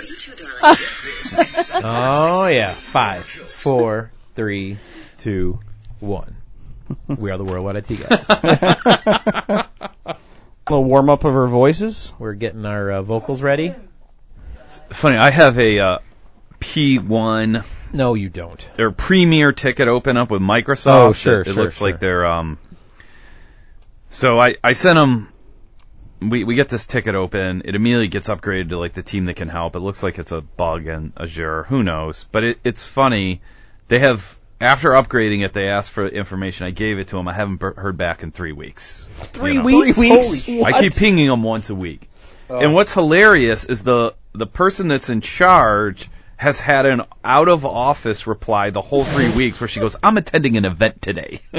Oh yeah. Five, four, three, two, one. We are the Worldwide IT guys. little warm up of our voices. We're getting our uh, vocals ready. Funny, I have a uh, P1 No, you don't. their premier ticket open up with Microsoft. Oh, sure, It, it sure, looks sure. like they're um. So I I sent them. We we get this ticket open. It immediately gets upgraded to like the team that can help. It looks like it's a bug in Azure. Who knows? But it, it's funny. They have after upgrading it, they asked for information. I gave it to them. I haven't b- heard back in three weeks. Three You know. weeks. Three weeks? Holy I keep pinging them once a week. Oh. And what's hilarious is the the person that's in charge has had an out of office reply the whole three weeks where she goes, "I'm attending an event today."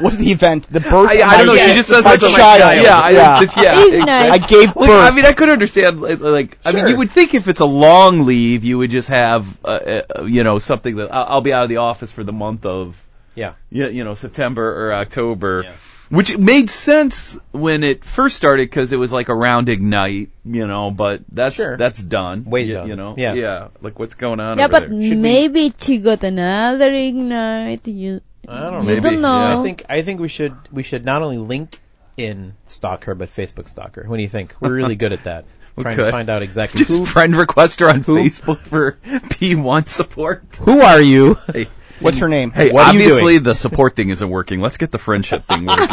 What's the event? The birth. I, I don't know. my- She just says my it's my child. child. Yeah, I, yeah. it's- yeah. Ignite. I gave birth. Like, I mean, I could understand. Like, like I mean, you would think if it's a long leave, you would just have, uh, uh, you know, something that I'll, I'll be out of the office for the month of, Yeah. yeah, you know, September or October. Yeah. Which made sense when it first started because it was like around Ignite, you know, but that's Sure. that's done. Way you, done. You know, Yeah. yeah. Like what's going on? Yeah, over but there? Should we- maybe she got another ignite. You, I don't know. you don't know. yeah. I think I think we should we should not only link in stalk her but Facebook stalk her. What do you think? We're really good at that. We Trying could. to find out exactly just who friend request her on Facebook for P1 support. who are you? Hey, What's her name? hey, What are you obviously doing? the support thing isn't working. Let's get the friendship thing working.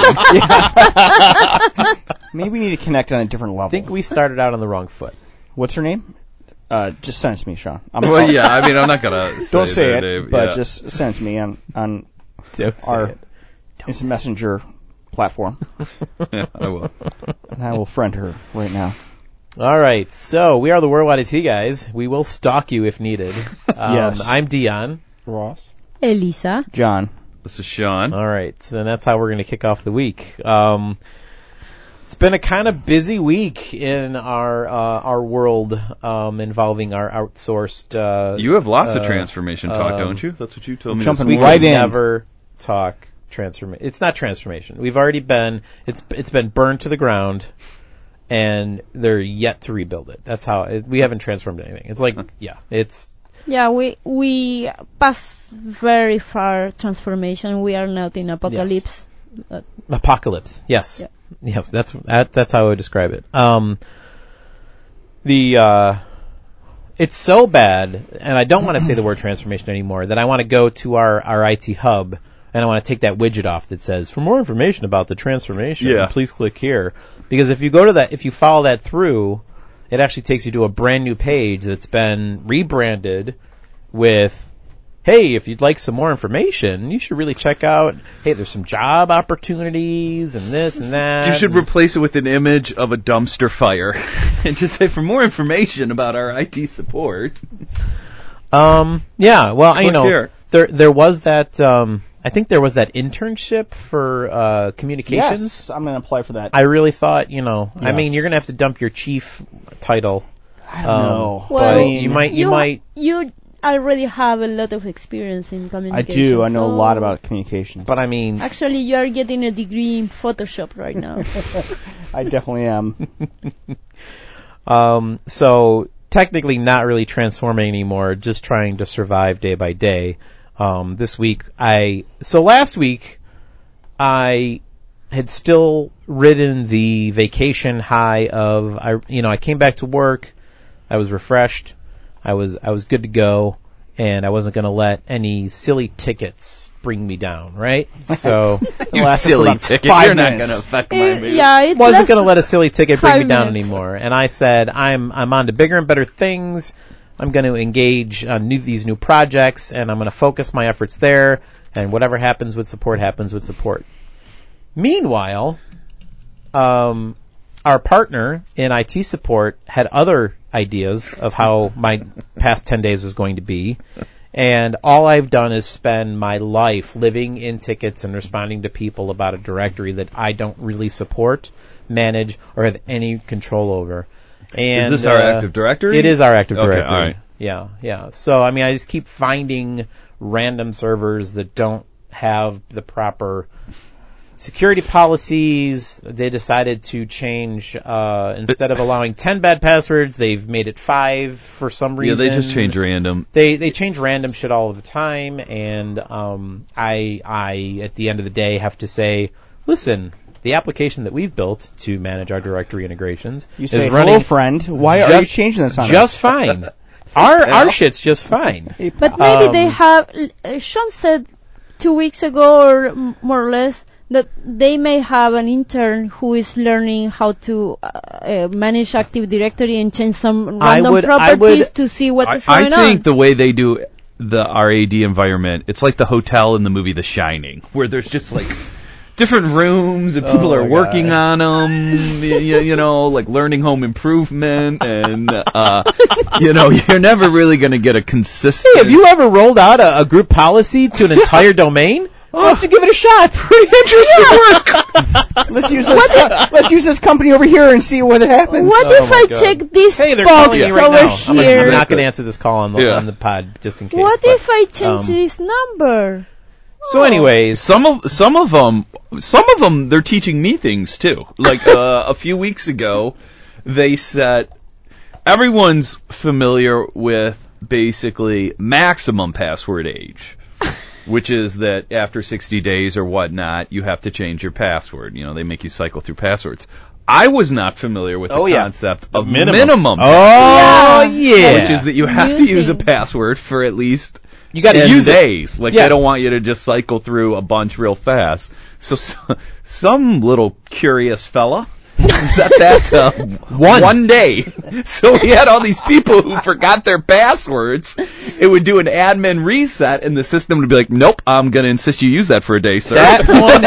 Maybe we need to connect on a different level. I think we started out on the wrong foot. What's her name? Uh, just send it to me, Sean. I'm, well, yeah. I mean, I'm not gonna say Don't say it, name, but yeah. just send it to me on on Don't our it. instant messenger platform, yeah, I will. and I will friend her right now. All right, so we are the Worldwide IT guys. We will stalk you if needed. Um, Yes. I'm Dion. Ross, Elisa. John. This is Sean. All right, and that's how we're going to kick off the week. Um, it's been a kind of busy week in our uh, our world um, involving our outsourced. Uh, You have lots of uh, transformation talk, um, don't you? That's what you told me. jumping this we week. right could in. never talk transformation. It's not transformation. We've already been it's it's been burned to the ground, and they're yet to rebuild it. That's how it, we haven't transformed anything. It's like yeah, it's Yeah, we we pass very far transformation. We are not in apocalypse. apocalypse. Yes, Yeah. yes, that's that, that's how I would describe it. Um, the uh, it's so bad, and I don't want to say the word transformation anymore. That I want to go to our our IT hub and I want to take that widget off that says for more information about the transformation, Yeah. please click here. Because if you go to that, if you follow that through, it actually takes you to a brand new page that's been rebranded with hey, if you'd like some more information, you should really check out, hey, there's some job opportunities and this and that. You should replace it with an image of a dumpster fire and just say, for more information about our IT support. um, yeah, well, you know, here. there, there was that, um, I think there was that internship for, uh, communications. Yes, I'm going to apply for that. I really thought, you know, I mean, you're gonna have to dump your chief title. I don't um, know. Well, but you might, you, might, You already have a lot of experience in communications. I communication. do. I know a lot about communications. but I mean, Actually, you are getting a degree in Photoshop right now. I definitely am. Um, so technically not really transforming anymore, just trying to survive day by day. Um, this week I, so last week I had still ridden the vacation high of, I, you know, I came back to work, I was refreshed, I was, I was good to go, and I wasn't gonna let any silly tickets bring me down, right? So, You silly about ticket. five You're not going to affect my mood. yeah, it wasn't going to let a silly ticket bring me down minutes. anymore. And I said, I'm I'm on to bigger and better things. I'm going to engage on new, these new projects, and I'm going to focus my efforts there. And whatever happens with support happens with support. Meanwhile, um, our partner in IT support had other ideas of how my past 10 days was going to be. And all I've done is spend my life living in tickets and responding to people about a directory that I don't really support, manage, or have any control over. And Is this our uh, Active Directory? It is our Active Okay, Directory. all right. Yeah, yeah. So I mean, I just keep finding random servers that don't have the proper security policies. They decided to change uh, instead of allowing ten bad passwords, they've made it five for some reason. Yeah, they just change random. They they change random shit all of the time, and um, I I at the end of the day have to say, listen. The application that we've built to manage our directory integrations You is say, running hello, friend. Why are you just- changing this on just us? fine. Our our shit's just fine. But maybe Um, they have. Uh, Sean said two weeks ago, or m- more or less, that they may have an intern who is learning how to uh, uh, manage Active Directory and change some random would- properties would- to see what I, is going I think on. the way they do the RAD environment, it's like the hotel in the movie The Shining, where there's just like different rooms and people Oh are working God. on them. you, you know, like learning home improvement, and uh, you know, you're never really going to get a consistent. Hey, have you ever rolled out a, a group policy to an entire domain? Why don't you give it a shot? Pretty interesting work. Let's use this. co- let's use this company over here and see what happens. what Oh if I God. check this Hey, they're box calling right over now. I'm, gonna- here? I'm not going to answer this call on the Yeah. on the pod just in case. what but- if I change um, this number? So, anyways, Some of some of them, some of them, they're teaching me things too. Like uh, a few weeks ago, they said everyone's familiar with basically maximum password age, which is that after 60 days or whatnot, you have to change your password. You know, they make you cycle through passwords. I was not familiar with the Oh, yeah. concept of minimum. minimum, oh yeah, which is that you have New to use a thing. password for at least you got to use it. days. Like Yeah. they don't want you to just cycle through a bunch real fast. So, so some little curious fella set that to uh, Once. one day. So we had all these people who forgot their passwords. It would do an admin reset, and the system would be like, "Nope, I'm going to insist you use that for a day, sir." That one,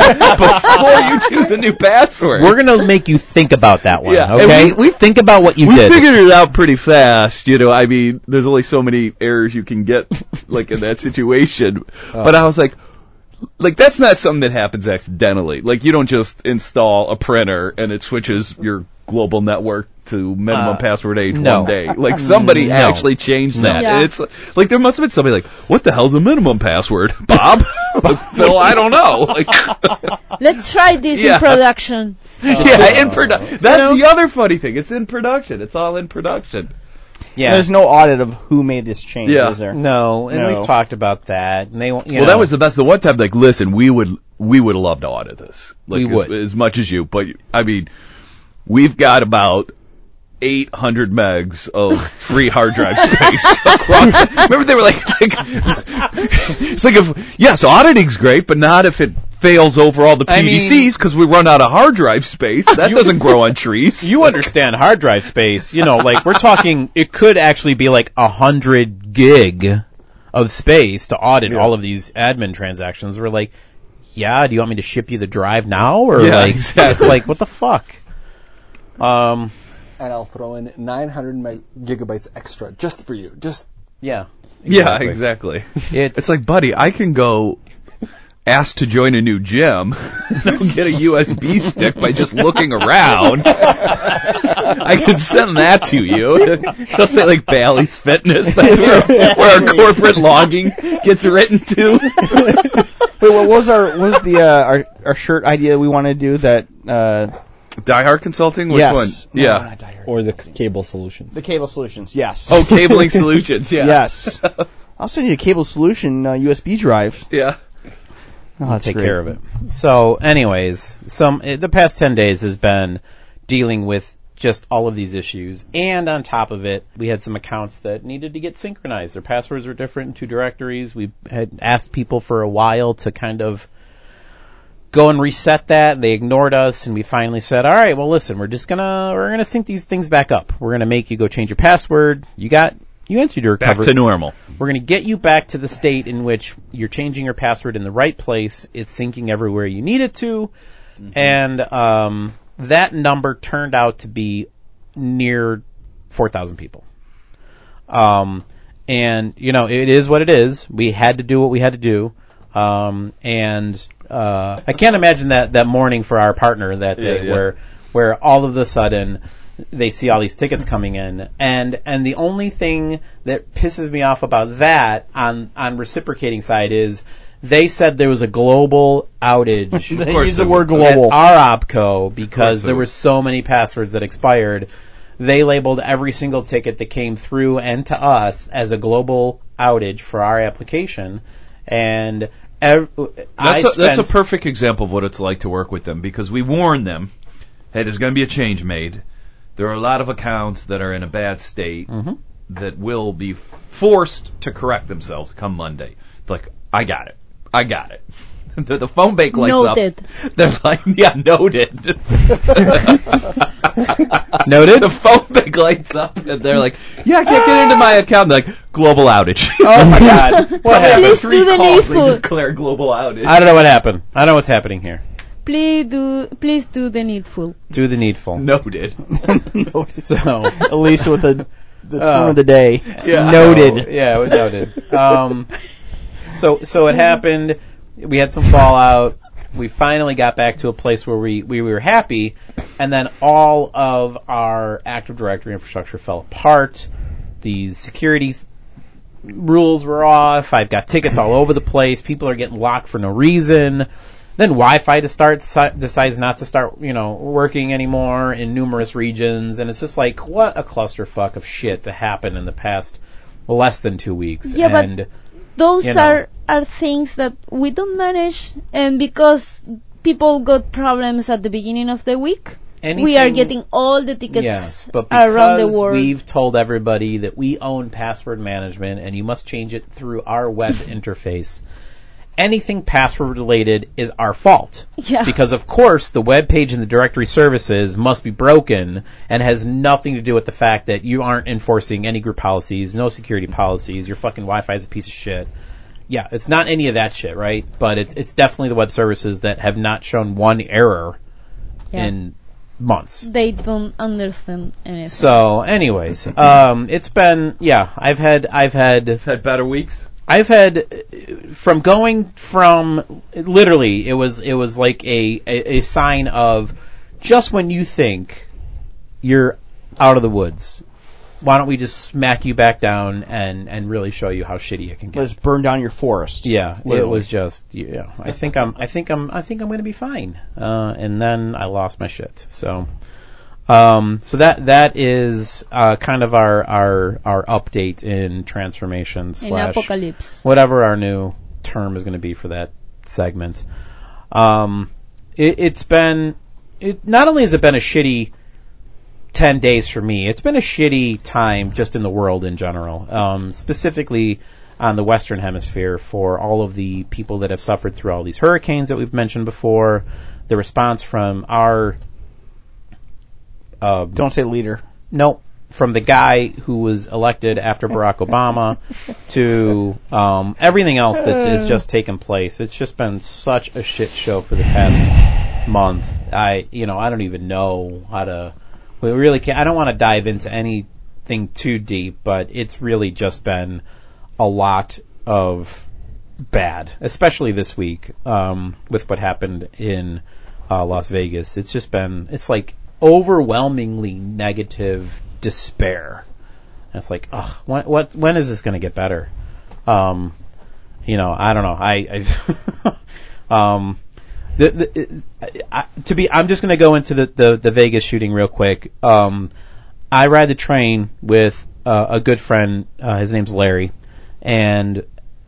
before you choose a new password. we're gonna make you think about that one. Yeah, Okay, we- we- think about what you we did. We figured it out pretty fast. You know, I mean, there's only so many errors you can get, like in that situation. Uh. But I was like, like that's not something that happens accidentally. Like you don't just install a printer and it switches your global network to minimum Uh, password age no. one day. Like somebody No. actually changed that. Yeah. It's like there must have been somebody like, what the hell's a minimum password, Bob? Phil, I don't know. Like, Let's try this Yeah. in production. yeah, in produ- That's the other funny thing. It's in production. It's all in production. Yeah, There's no audit of who made this change, Yeah. is there? no, and No. we've talked about that. And they, you well, know, that was the best. The one time, like, listen, we would we would love to audit this. Like, We as, would. as much as you, but I mean, we've got about. 800 megs of free hard drive space across. The, remember they were like, like it's like if yes, auditing's great, but not if it fails over all the I mean- PDCs because we run out of hard drive space. That doesn't grow on trees. you understand hard drive space. You know, like we're talking, it could actually be like a hundred gig of space to audit all of these admin transactions. We're like, yeah, do you want me to ship you the drive now, or Yeah, like exactly. it's like what the fuck? Um, and I'll throw in 900 meg- gigabytes extra just for you. Just yeah, yeah, exactly. It's, It's like, buddy, I can go ask to join a new gym, and I'll get a USB stick by just looking around. I can send that to you. They'll say like Bally's Fitness. That's where, where our corporate logging gets written to. Wait, what was our what was the uh, our our shirt idea we want to do that? Uh, Die Hard Consulting. Which Yes. one? yeah. or the c- cable solutions. the cable solutions. Yes. Oh, cabling solutions. Yeah. yes. I'll send you a cable solution uh, USB drive. Yeah. Oh, that's take great. care of it. So, anyways, some eh, the past ten days has been dealing with just all of these issues, and on top of it, we had some accounts that needed to get synchronized. Their passwords were different in two directories. We had asked people for a while to kind of go and reset that. They ignored us, and we finally said, "All right, well, listen, we're just gonna we're gonna sync these things back up. We're gonna make you go change your password. You got." You answered your Back recovery. to normal. We're going to get you back to the state in which you're changing your password in the right place. It's syncing everywhere you need it to. And um, that number turned out to be near 4,000 people. Um, and, you know, it is what it is. We had to do what we had to do. Um, and uh, I can't imagine that, that morning for our partner that day Yeah, yeah. where where all of a sudden they see all these tickets coming in and and the only thing that pisses me off about that on on reciprocating side is they said there was a global outage. They course use the word global at global. our opco because there were so many passwords that expired. They labeled every single ticket that came through and to us as a global outage for our application, and ev- I That's a, that's a perfect example of what it's like to work with them because we warn them, hey, there's going to be a change made. There are a lot of accounts that are in a bad state Mm-hmm. that will be forced to correct themselves come Monday. Like, I got it. I got it. the, the phone bank lights Noted. up. They're like, yeah, noted. noted. the phone bank lights up and they're like, yeah, I can't get into my account. They're like, global outage. oh my god, what happened? Please Three do the calls, needful. They declare global outage. I don't know what happened. I don't know what's happening here. Please do, please do the needful. Do the needful. Noted. So Elisa with the the term Oh. of the day. Yeah. Noted. So, yeah, it was noted. Um, so so it happened. We had some fallout. We finally got back to a place where we, we were happy, and then all of our Active Directory infrastructure fell apart. These security th- rules were off. I've got tickets all over the place. People are getting locked for no reason. Then Wi-Fi to start decides not to start, you know, working anymore in numerous regions, and it's just like what a clusterfuck of shit to happen in the past less than two weeks. Yeah, but Those You know. are are things that we don't manage, and because people got problems at the beginning of the week, we are getting all the tickets Yes, but because around the world. we've told everybody that we own password management and you must change it through our web interface, anything password related is our fault. Yeah. Because of course the web page and the directory services must be broken and has nothing to do with the fact that you aren't enforcing any group policies, no security policies, your fucking Wi-Fi is a piece of shit. Yeah, it's not any of that shit, right? But it's it's definitely the web services that have not shown one error Yeah. in months. they don't understand anything. So, anyways, um, it's been yeah. I've had I've had Had better weeks. I've had from going from literally it was it was like a, a a sign of just when you think you're out of the woods, why don't we just smack you back down and and really show you how shitty it can get. Let's burn down your forest. Yeah, it was just yeah. I think I'm I think I'm I think I'm going to be fine. Uh, and then I lost my shit. So, um, so that that is uh, kind of our our our update in transformation in slash apocalypse. whatever our new term is going to be for that segment. Um, it, it's been it not only has it been a shitty 10 days for me. It's been a shitty time just in the world in general, um, specifically on the Western Hemisphere for all of the people that have suffered through all these hurricanes that we've mentioned before. The response from our, uh, Don't say leader. nope, from the guy who was elected after Barack Obama to um, everything else that has just taken place. It's just been such a shit show for the past month. I, you know, I don't even know how to. We really can't. I don't want to dive into anything too deep, but it's really just been a lot of bad, especially this week um, with what happened in uh, Las Vegas. It's just been. It's like overwhelmingly negative despair. And it's like, ugh, when, what, when is this going to get better? Um, you know, I don't know. I, I um, the, the, I, to be, I'm just going to go into the, the, the Vegas shooting real quick. Um, I ride the train with uh, a good friend. Uh, his name's Larry, and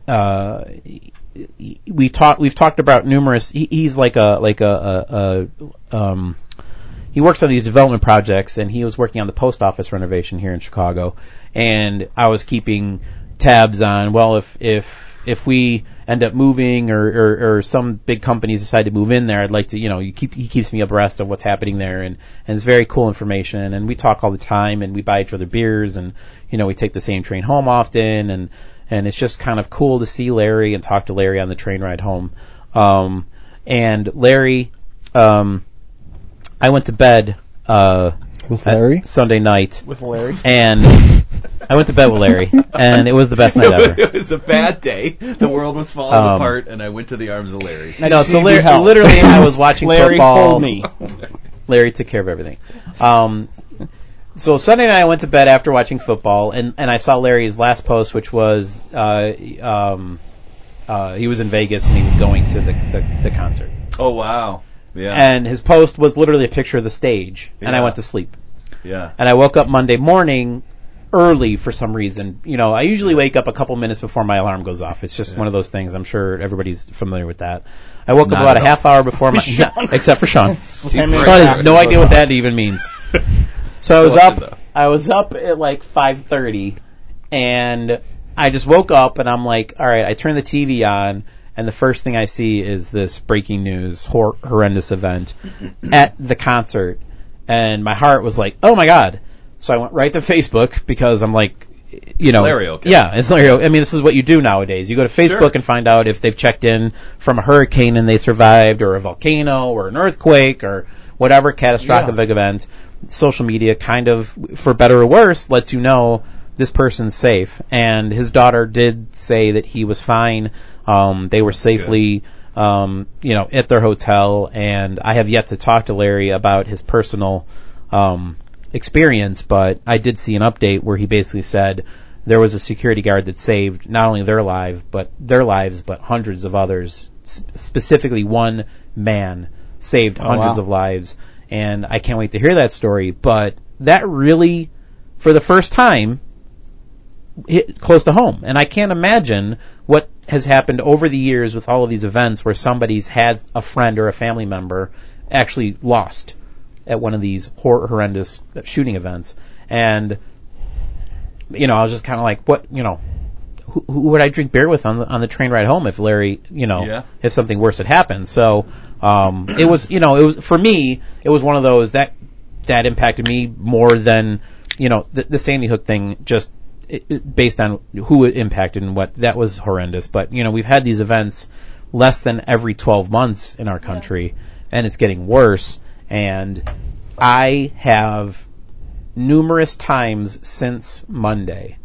uh, we talked. We've talked about numerous. He, he's like a like a, a, a um, he works on these development projects and he was working on the post office renovation here in Chicago. And I was keeping tabs on well if if if we end up moving or, or, or some big companies decide to move in there I'd like to you know you keep he keeps me abreast of what's happening there. And and it's very cool information. And we talk all the time and we buy each other beers and you know we take the same train home often. And and it's just kind of cool to see Larry and talk to Larry on the train ride home. Um and Larry um I went to bed uh, With Larry? Sunday night, With Larry. and I went to bed with Larry, and it was the best night ever. it was a bad day. The world was falling Um, apart, and I went to the arms of Larry. No, so Larry, literally, I was watching Larry football. hold me. Larry took care of everything. Um, so Sunday night I went to bed after watching football, and, and I saw Larry's last post, which was uh, um, uh, he was in Vegas and he was going to the, the, the concert. Oh wow. Yeah. And his post was literally a picture of the stage, and I went to sleep. yeah. And I woke up Monday morning early for some reason. You know, I usually wake up a couple minutes before my alarm goes off. It's just one of those things. I'm sure everybody's familiar with that. I woke up about a half hour before my, except for Sean. Sean has no idea what that even means. So I was up. I was up at like 5:30, and I just woke up and I'm like, all right. I turn the TV on, and the first thing I see is this breaking news, hor- horrendous event at the concert, and my heart was like, oh my god. So I went right to Facebook because I'm like, you know, Larry okay? yeah, it's Larry. I mean, this is what you do nowadays. You go to Facebook Sure. and find out if they've checked in from a hurricane and they survived, or a volcano, or an earthquake, or whatever catastrophic event. Social media kind of, for better or worse, lets you know this person's safe. And his daughter did say that he was fine. Um, they were safely, um, you know, at their hotel. And I have yet to talk to Larry about his personal, um, experience, but I did see an update where he basically said there was a security guard that saved not only their life, but their lives, but hundreds of others. S- specifically, one man saved hundreds wow. of lives, and I can't wait to hear that story. But that really, for the first time, hit close to home. And I can't imagine what has happened over the years with all of these events where somebody's had a friend or a family member actually lost at one of these hor- horrendous shooting events. And, you know, I was just kind of like, what, you know, who, who would I drink beer with on the, on the train ride home if Larry, you know, Yeah. if something worse had happened? So, um, it was, you know, it was, for me, it was one of those that, that impacted me more than, you know, the, the Sandy Hook thing just, it, it- based on who it impacted and what, that was horrendous. But, you know, we've had these events less than every 12 months in our country, and it's getting worse. And I have numerous times since Monday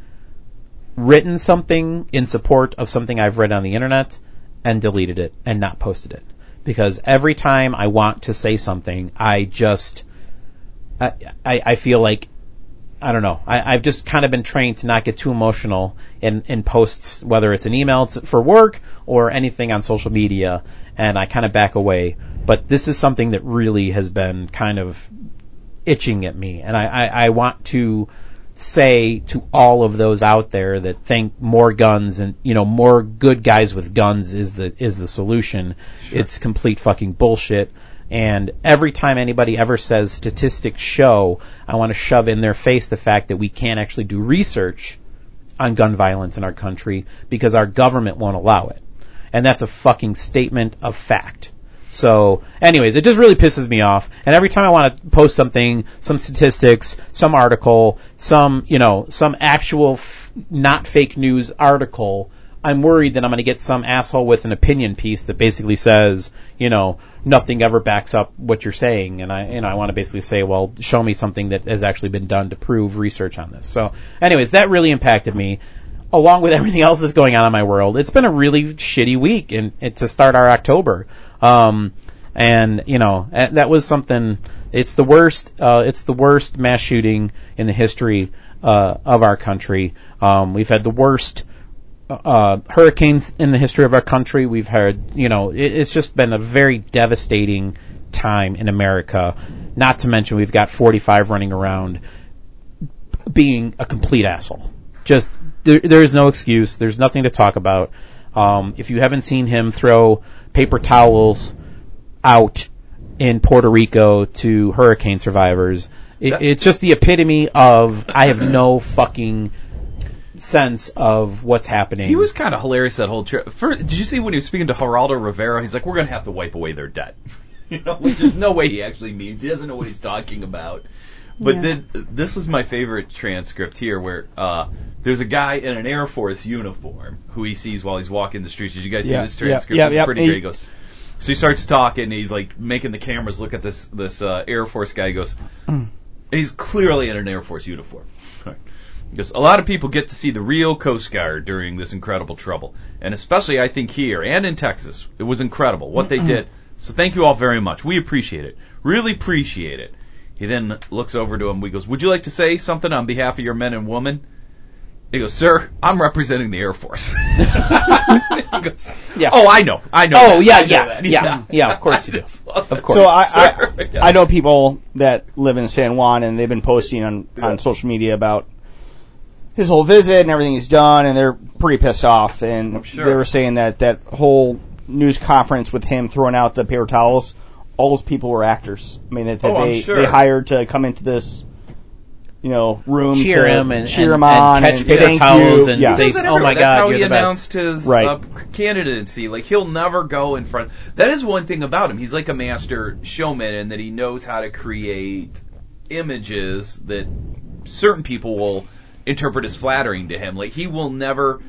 written something in support of something I've read on the internet and deleted it and not posted it. Because every time I want to say something, I just, I, I, I feel like, I don't know, I, I've just kind of been trained to not get too emotional in, in posts, whether it's an email t- for work or anything on social media, and I kind of back away. But this is something that really has been kind of itching at me, and I, I, I want to say to all of those out there that think more guns and you know more good guys with guns is the is the solution. It's complete fucking bullshit. And every time anybody ever says statistics show, I want to shove in their face the fact that we can't actually do research on gun violence in our country because our government won't allow it. And that's a fucking statement of fact. So, anyways, it just really pisses me off. And every time I want to post something, some statistics, some article, some, you know, some actual f- not fake news article, I'm worried that I'm going to get some asshole with an opinion piece that basically says, you know, nothing ever backs up what you're saying. And I, you know, I want to basically say, well, show me something that has actually been done to prove research on this. So, anyways, that really impacted me along with everything else that's going on in my world, it's been a really shitty week and, to start our October. Um, and you know that was something. It's the worst. Uh, it's the worst mass shooting in the history uh, of our country. Um, we've had the worst uh, hurricanes in the history of our country. We've had, you know, it, it's just been a very devastating time in America. Not to mention we've got 45 running around being a complete asshole. Just there, there is no excuse. There's nothing to talk about. Um, if you haven't seen him throw paper towels out in Puerto Rico to hurricane survivors, it, it's just the epitome of I have no fucking sense of what's happening. He was kind of hilarious that whole trip. For, did you see when he was speaking to Geraldo Rivera? He's like, "We're going to have to wipe away their debt." you know, which there's no way he actually means. He doesn't know what he's talking about. But Yeah. then this is my favorite transcript here, where uh, there's a guy in an Air Force uniform who he sees while he's walking the streets. Did you guys see this transcript? yeah, it's yeah. pretty He- great. He goes, so he starts talking. And he's like making the cameras look at this this uh, Air Force guy. He goes, and he's clearly in an Air Force uniform. He goes, a lot of people get to see the real Coast Guard during this incredible trouble, and especially I think here and in Texas, it was incredible what they did. So thank you all very much. We appreciate it. Really appreciate it. He then looks over to him. He goes, "Would you like to say something on behalf of your men and women?" He goes, "Sir, I'm representing the Air Force." goes, Yeah. "Oh, I know, I know." Oh that. yeah, I know yeah, that." yeah, yeah. Of course you do. Of course. So I, I. I know people that live in San Juan, and they've been posting on, on social media about his whole visit and everything he's done, and they're pretty pissed off. And sure. they were saying that that whole news conference with him throwing out the paper towels, all those people were actors. I mean, that, that Oh, they sure. they hired to come into this, you know, room cheer to him and, cheer and, him on and catch and paper thank towels you. and Yeah. say, He does it "Oh my everywhere. God, That's how you're he the best." announced his Right. uh, candidacy. Like he'll never go in front. That is one thing about him. He's like a master showman, in that he knows how to create images that certain people will interpret as flattering to him. Like he will never,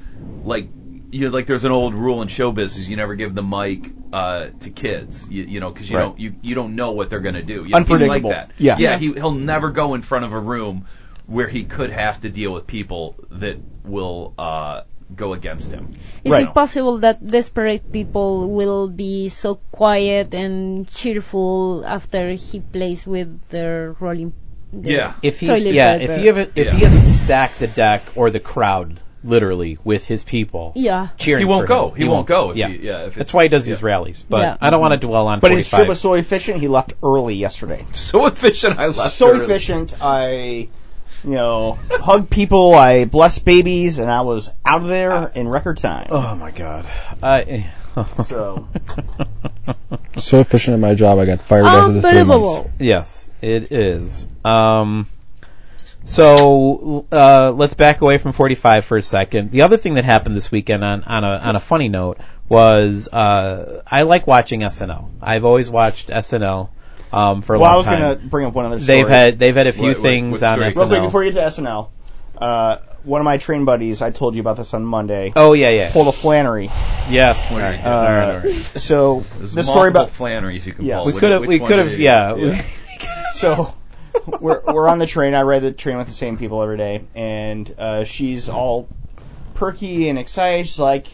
like you know, like there's an old rule in show business: you never give the mic uh, to kids. You, you know, because you Right. don't you you don't know what they're going to do. You know, Unpredictable. He's like that. Yes. Yeah. He he'll never go in front of a room where he could have to deal with people that will uh, go against him. Is Right. it possible that desperate people will be so quiet and cheerful after he plays with their rolling? Their Yeah. If he's toilet yeah, paper? if he haven't if he hasn't stacked the deck or the crowd literally with his people yeah. cheering, He won't for go. him, He won't go if yeah, he- yeah, if that's why he does yeah. these rallies. But Yeah. I don't want to dwell on. But his 45. trip was so efficient, he left early yesterday. So efficient. I left. so early. efficient. I, you know, hugged people, I blessed babies, and I was out of there ah. in record time. oh my god. I, So So efficient at my job, I got fired after the three months. Yes, it is. Um, so uh, let's back away from 45 for a second. The other thing that happened this weekend, on on a on a funny note, was uh, I like watching SNL. I've always watched SNL um, for a long time. well, I long was going to bring up one other story. they've had they've had a few What- what- things what on story? SNL. real quick before you get to SNL. Uh, one of my train buddies, I told you about this on Monday, oh yeah, yeah, pulled a Flannery. yes. What All are you right. doing? Uh, All right, all right. So There's the story multiple about Flannerys you can Yes. pull. We Which- could have which we one could did have you- yeah. so we're we're on the train. I ride the train with the same people every day, and uh, she's all perky and excited. She's like,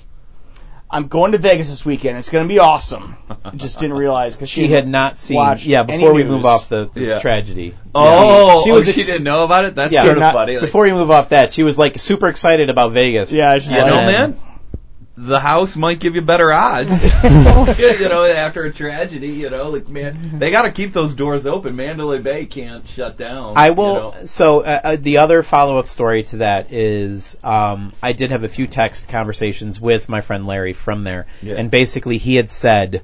"I'm going to Vegas this weekend. It's going to be awesome." Just didn't realize because She had not seen watched yeah before we news. move off the, the Yeah. tragedy. Oh, oh She she was was. ex- she didn't know about it. That's Yeah. sort of Not- funny. Like, Before we move off that, she was like super excited about Vegas. Yeah, she's you like, know, man, the house might give you better odds. you know, after a tragedy, you know, like man, they got to keep those doors open. Mandalay Bay can't shut down. I you will. know. So uh, uh, the other follow-up story to that is, um, I did have a few text conversations with my friend Larry from there, Yeah. and basically he had said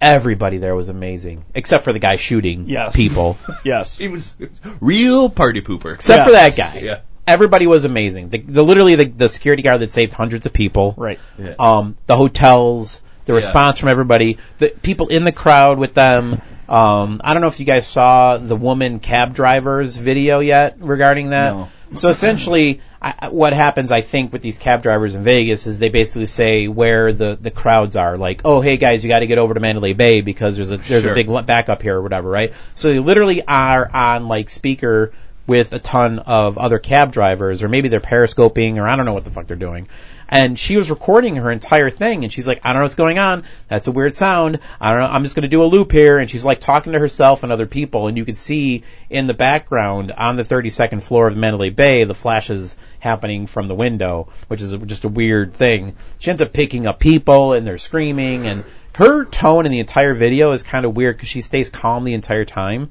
everybody there was amazing, except for the guy shooting Yes. people. Yes. He was real party pooper. except Yeah. for that guy. Yeah. Everybody was amazing. The, the literally the, the security guard that saved hundreds of people. Right. Yeah. Um, the hotels, the Yeah. response from everybody, the people in the crowd with them. Um, I don't know if you guys saw the woman cab driver's video yet regarding that. No. So essentially, I, I- what happens, I think, with these cab drivers in Vegas is they basically say where the, the crowds are. Like, oh, hey guys, you got to get over to Mandalay Bay because there's a there's Sure. a big backup here or whatever, right? So they literally are on like speaker with a ton of other cab drivers, or maybe they're periscoping, or I don't know what the fuck they're doing. And she was recording her entire thing, and she's like, I don't know what's going on. That's a weird sound. I don't know. I'm just going to do a loop here. And she's like talking to herself and other people, and you could see in the background on the 32nd floor of Mandalay Bay the flashes happening from the window, which is just a weird thing. She ends up picking up people, and they're screaming, and her tone in the entire video is kind of weird because she stays calm the entire time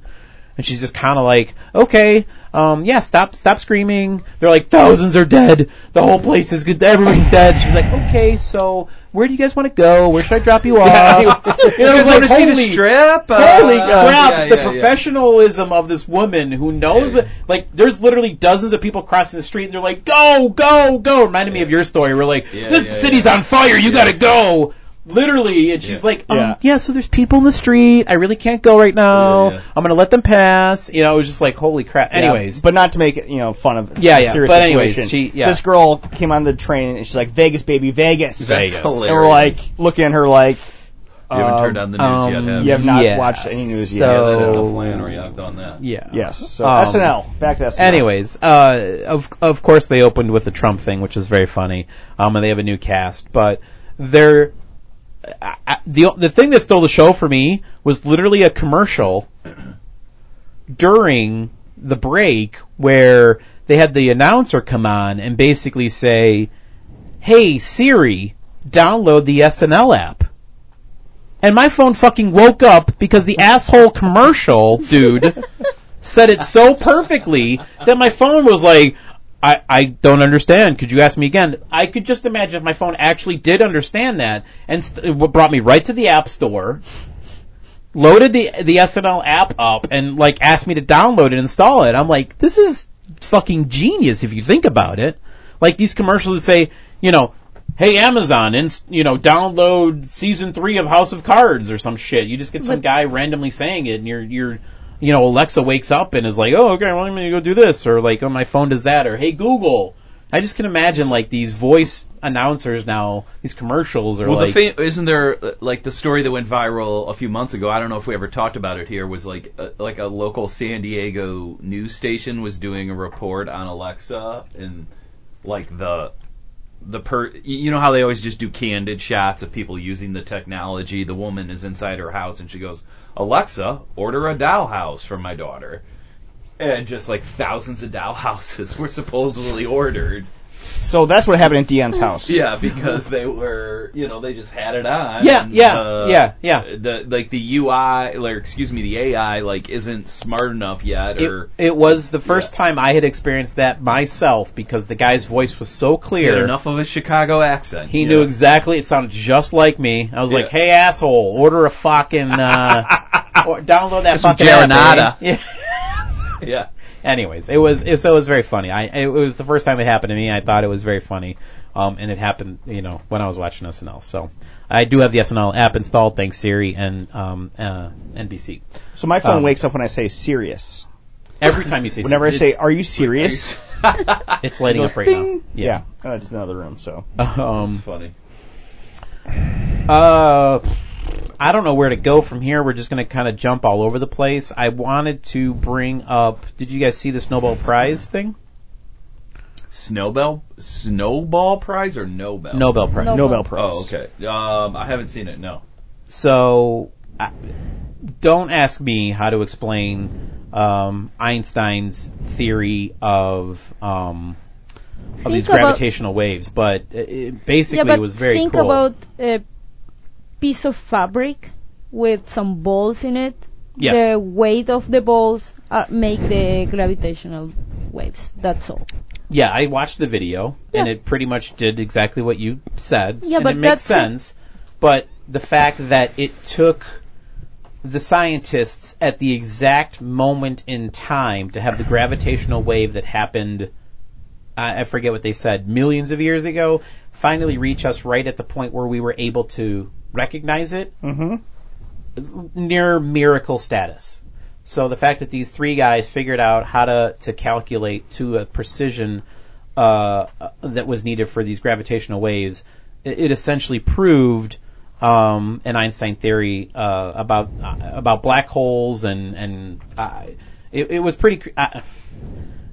and she's just kind of like, okay, um, yeah, stop, stop screaming. They're like, thousands are dead. The whole place is good. Everybody's dead. She's like, okay, so where do you guys want to go? Where should I drop you off? you know, You it's guys like, want to see the holy- strip? Uh, Holy crap! yeah, the yeah, professionalism of this woman who knows what, like, there's literally dozens of people crossing the street and they're like, go, go, go. Reminded me of your story. We're like, this city's on fire. You gotta go. Literally, and she's Yeah. like, um, Yeah. yeah. so there's people in the street. I really can't go right now. Yeah, yeah. I'm gonna let them pass. You know, it was just like, holy crap. Yeah, Anyways, but not to make it, you know, fun of Yeah, a yeah, serious but anyways, situation. she- yeah. This girl came on the train and she's like, Vegas, baby, Vegas. Vegas. hilarious. And we're like, looking at her like, you haven't um, turned on the news um, yet, have you have not Yes. watched any news yet. So- Yes, so- uh, Flannery, I've done that. yeah. yes. So Um, SNL. Back to SNL. Anyways, uh, of of course they opened with the Trump thing, which was very funny. Um, and they have a new cast, but they're I, the the thing that stole the show for me was literally a commercial during the break where they had the announcer come on and basically say, "Hey Siri, download the SNL app." And my phone fucking woke up because the asshole commercial dude said it so perfectly that my phone was like, I, I don't understand. Could you ask me again? I could just imagine if my phone actually did understand that and st- it brought me right to the app store, loaded the the SNL app up and like asked me to download it, and install it. I'm like, this is fucking genius if you think about it. Like these commercials that say, you know, hey Amazon, and you know, download season three of House of Cards or some shit. You just get some But- guy randomly saying it, and you're you're you know, Alexa wakes up and is like, oh, okay, well, I'm gonna go do this, or like, oh, my phone does that, or hey Google. I just can imagine like these voice announcers now, these commercials are Well, like, the fa- isn't there uh, like the story that went viral a few months ago? I don't know if we ever talked about it here. Was like a, like a local San Diego news station was doing a report on Alexa and like the the per you know how they always just do candid shots of people using the technology. The woman is inside her house and she goes, "Alexa, order a dollhouse for my daughter." And just like thousands of dollhouses were supposedly ordered. So that's what happened at Dion's house. Yeah, because they were, you know, they just had it on. Yeah, and, yeah, uh, yeah, yeah. The like the UI, or excuse me, the AI, like isn't smart enough yet, or it was the first time I had experienced that myself because the guy's voice was so he had clear. enough of a Chicago accent. He Yeah. knew exactly. It sounded just like me. I was like, "Hey, asshole, order a fucking uh, or download that Some fucking app, eh?" Yeah. Yeah. Anyways, it was it, so it was very funny. I it was the first time it happened to me. I thought it was very funny, um, and it happened, you know, when I was watching SNL. So I do have the SNL app installed, thanks Siri and um, uh, NBC. So my phone Um, wakes up when I say serious. Every time you say Whenever I say, "Are you serious?" it's, it's lighting up right now. Bing. Yeah, oh, it's another room. So Um, Funny. Uh, I don't know where to go from here. We're just going to kind of jump all over the place. I wanted to bring up. Did you guys see this Nobel Prize thing? Snowball, Snowball Prize or Nobel? Nobel Prize. Nobel. Nobel Prize. Oh, okay. Um, I haven't seen it. No. So, I, don't ask me how to explain um, Einstein's theory of um, of Think these about- gravitational waves, but it, it basically yeah, but it was very think cool. about a piece of fabric with some balls in it. Yes. The weight of the balls uh, make the gravitational waves. That's all. Yeah, I watched the video, and it pretty much did exactly what you said. Yeah, but it makes sense. But the fact that it took the scientists at the exact moment in time to have the gravitational wave that happened, I forget what they said, millions of years ago, finally reach us right at the point where we were able to recognize it, hmm near miracle status. So the fact that these three guys figured out how to, to calculate to a precision uh, that was needed for these gravitational waves, it, it essentially proved um, an Einstein theory uh, about uh, about black holes and and uh, it, it was pretty. Uh,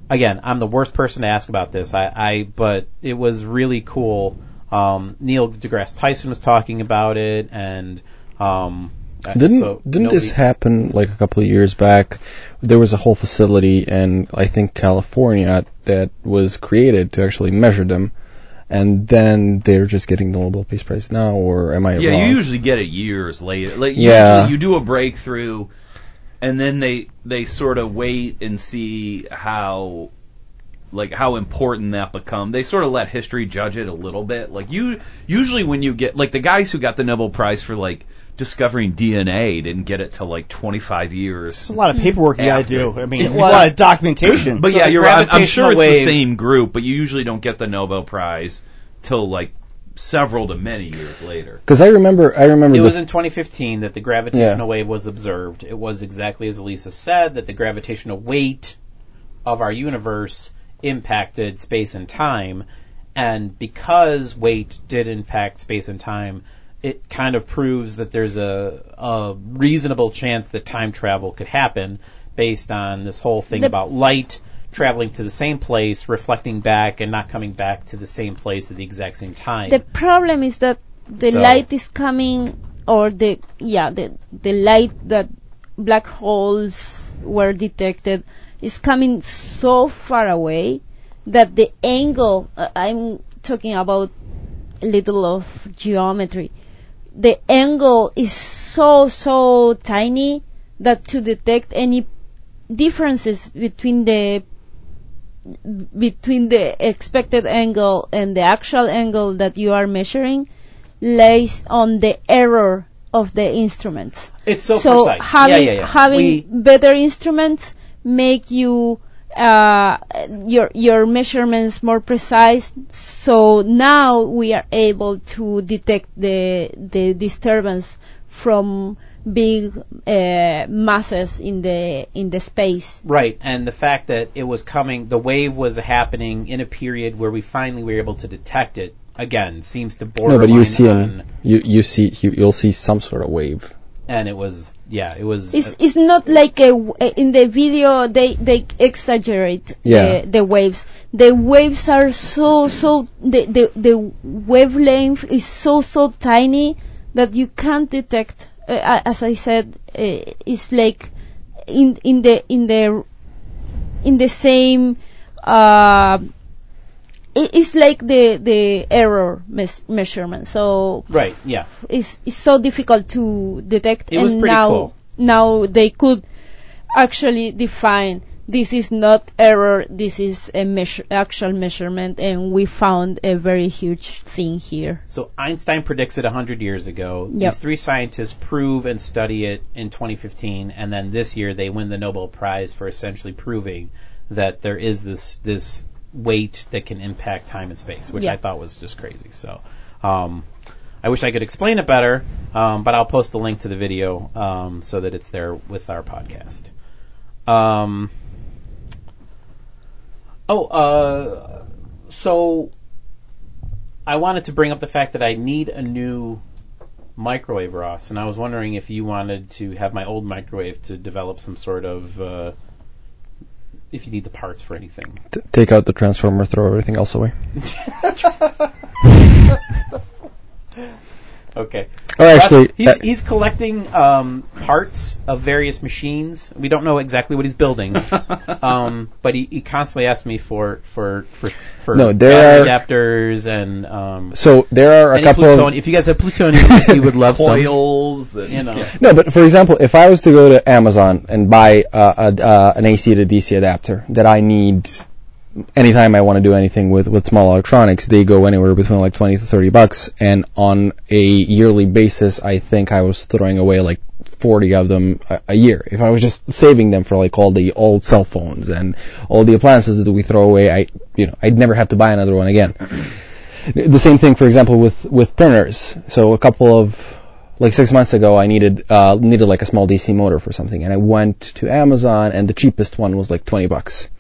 again, I'm the worst person to ask about this. I, I but it was really cool. Um, Neil deGrasse Tyson was talking about it, and um, uh, Didn't so didn't this happen like a couple of years back? There was a whole facility in I think California that was created to actually measure them, and then they're just getting the Nobel Peace Prize now, or am I Yeah, wrong? you usually get it years later. Like Yeah. usually you do a breakthrough, and then they they sort of wait and see how like how important that become. They sort of let history judge it a little bit. Like you usually when you get like the guys who got the Nobel Prize for like discovering DNA didn't get it till like 25 years. It's a lot of paperwork you got to do. I mean, It there's a lot of documentation. But So yeah, you're right. I'm- I'm sure it's wave- the same group, but you usually don't get the Nobel Prize till like several to many years later. Because I remember, I remember It the was in 2015 that the gravitational wave was observed. It was exactly as Elisa said that the gravitational weight of our universe impacted space and time, and because weight did impact space and time, it kind of proves that there's a, a reasonable chance that time travel could happen based on this whole thing The- about light traveling to the same place, reflecting back, and not coming back to the same place at the exact same time. The problem is that the So- light is coming, or the yeah, the the light that black holes were detected is coming so far away that the angle, uh, I'm talking about a little of geometry, the angle is so, so tiny that to detect any differences between the between the expected angle and the actual angle that you are measuring lays on the error of the instruments. It's so, so precise. having yeah, yeah, yeah. having We- better instruments make you uh, your your measurements more precise. So now we are able to detect the the disturbance from big uh, masses in the in the space. Right, and the fact that it was coming, the wave was happening in a period where we finally were able to detect it. Again, seems to borderline. No, but you see, an, you you see, you, you'll see some sort of wave. And it was, yeah, it was. It's it's not like a w- in the video they they exaggerate Yeah. the, the waves. The waves are so so the, the the wavelength is so so tiny that you can't detect. Uh, as I said, uh, it's like in in the in the in the same. Uh, it- it's like the the error mes- measurement. So right, yeah. it's, it's so difficult to detect It and was pretty now cool. now they could actually define this is not error this is a measure, actual measurement and we found a very huge thing here So Einstein predicts it 100 years ago. Yep. These three scientists prove and study it in 2015, and then this year they win the Nobel Prize for essentially proving that there is this this weight that can impact time and space, which Yeah. I thought was just crazy. So, um, I wish I could explain it better, um, but I'll post the link to the video um, so that it's there with our podcast. Um, oh, uh, so I wanted to bring up the fact that I need a new microwave, Ross, and I was wondering if you wanted to have my old microwave to develop some sort of, uh, if you need the parts for anything. T- take out the transformer, throw everything else away. Okay. Oh, actually, he's, uh, he's collecting um, parts of various machines. We don't know exactly what he's building, um, but he, he constantly asks me for for for, for No, there are- adapters and um, so there are a couple plutonium. of If you guys have plutonium, we would love some. Coils. And, You know. no, but for example, if I was to go to Amazon and buy uh, a, uh, an AC to DC adapter that I need anytime I want to do anything with with small electronics, they go anywhere between like 20 to 30 bucks, and on a yearly basis, I think I was throwing away like 40 of them a, a year. If I was just saving them for like all the old cell phones and all the appliances that we throw away, I you know I'd never have to buy another one again. The same thing, for example, with with printers. So a couple of like six months ago, I needed uh, needed like a small DC motor for something, and I went to Amazon, and the cheapest one was like 20 bucks.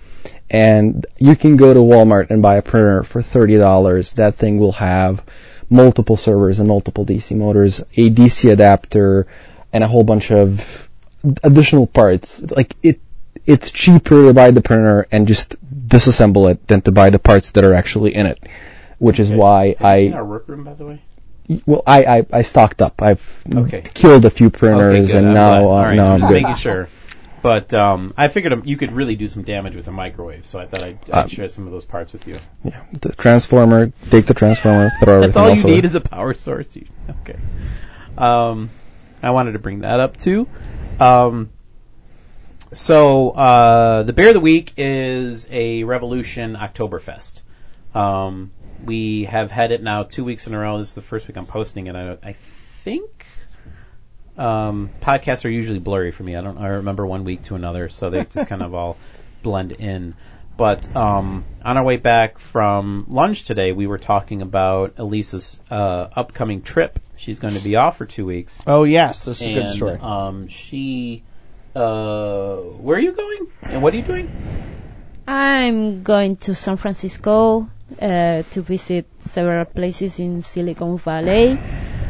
And you can go to Walmart and buy a printer for thirty dollars. That thing will have multiple servers and multiple DC motors, a DC adapter, and a whole bunch of additional parts. Like it, it's cheaper to buy the printer and just disassemble it than to buy the parts that are actually in it. Which is Okay. why Have you I seen our workroom, by the way? well, I, I, I stocked up. I've Okay. killed a few printers, good. and I'm now uh, right, now I'm I'm just good. making sure. But um, I figured um, you could really do some damage with a microwave, so I thought I'd, I'd Um, share some of those parts with you. Yeah, the transformer. Take the transformer. Throw it. That's everything all you need is a power source. Okay. Um, I wanted to bring that up too. Um, so uh, the beer of the week is a Revolution Oktoberfest. Um, we have had it now two weeks in a row. This is the first week I'm posting it. I, I think um, podcasts are usually blurry for me. I don't. I remember one week to another, so they just kind of all blend in. But um, on our way back from lunch today, we were talking about Elisa's uh, upcoming trip. She's going to be off for two weeks, Oh yes, this is a good story. um, she. Uh, where are you going? And what are you doing? i'm going to san francisco uh, to visit several places in silicon valley